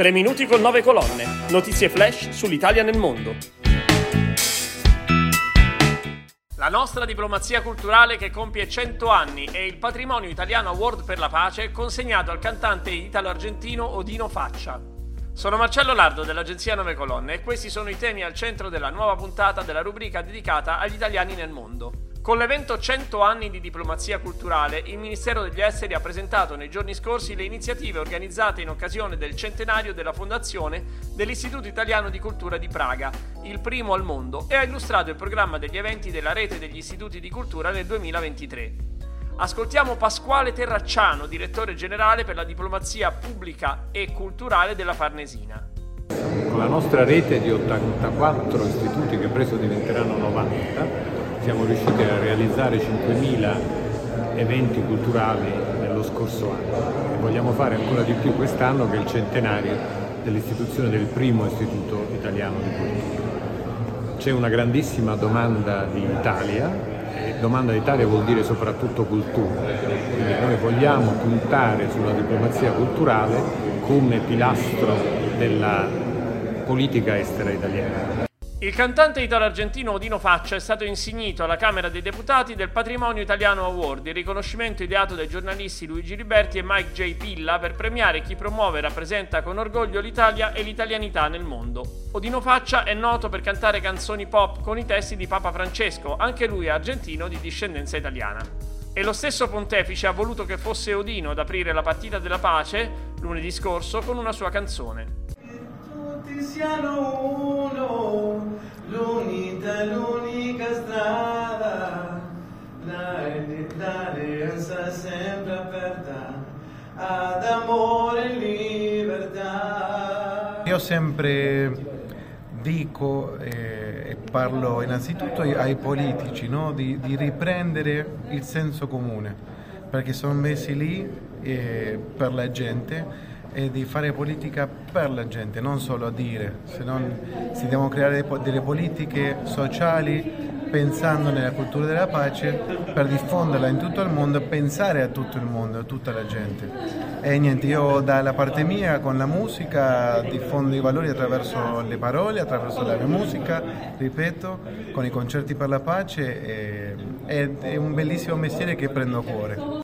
3 minuti con 9 colonne. Notizie flash sull'Italia nel mondo. La nostra diplomazia culturale che compie 100 anni e il Patrimonio Italiano Award per la Pace consegnato al cantante italo-argentino Odino Faccia. Sono Marcello Lardo dell'agenzia Nove Colonne e questi sono i temi al centro della nuova puntata della rubrica dedicata agli italiani nel mondo. Con l'evento 100 anni di diplomazia culturale, il Ministero degli Esteri ha presentato nei giorni scorsi le iniziative organizzate in occasione del centenario della fondazione dell'Istituto Italiano di Cultura di Praga, il primo al mondo, e ha illustrato il programma degli eventi della rete degli istituti di cultura nel 2023. Ascoltiamo Pasquale Terracciano, direttore generale per la diplomazia pubblica e culturale della Farnesina. Con la nostra rete di 84 istituti che presto diventeranno 90, siamo riusciti a realizzare 5.000 eventi culturali nello scorso anno e vogliamo fare ancora di più quest'anno che è il centenario dell'istituzione del primo istituto italiano di cultura. C'è una grandissima domanda di Italia e domanda d'Italia vuol dire soprattutto cultura, quindi noi vogliamo puntare sulla diplomazia culturale come pilastro della politica estera italiana. Il cantante italo-argentino Odino Faccia è stato insignito alla Camera dei Deputati del Patrimonio Italiano Award, il riconoscimento ideato dai giornalisti Luigi Liberti e Mike J. Pilla per premiare chi promuove e rappresenta con orgoglio l'Italia e l'italianità nel mondo. Odino Faccia è noto per cantare canzoni pop con i testi di Papa Francesco, anche lui argentino di discendenza italiana. E lo stesso pontefice ha voluto che fosse Odino ad aprire la partita della pace lunedì scorso con una sua canzone. È sempre aperta ad amore e libertà. Io sempre dico eh, e parlo innanzitutto ai politici no? di, di, riprendere il senso comune, perché sono messi lì eh, per la gente e di fare politica per la gente, non solo a dire, se non si devono creare delle politiche sociali pensando nella cultura della pace per diffonderla in tutto il mondo, pensare a tutto il mondo, a tutta la gente. E niente, io dalla parte mia con la musica diffondo i valori attraverso le parole, attraverso la mia musica, ripeto, con i concerti per la pace e, è un bellissimo mestiere che prendo a cuore.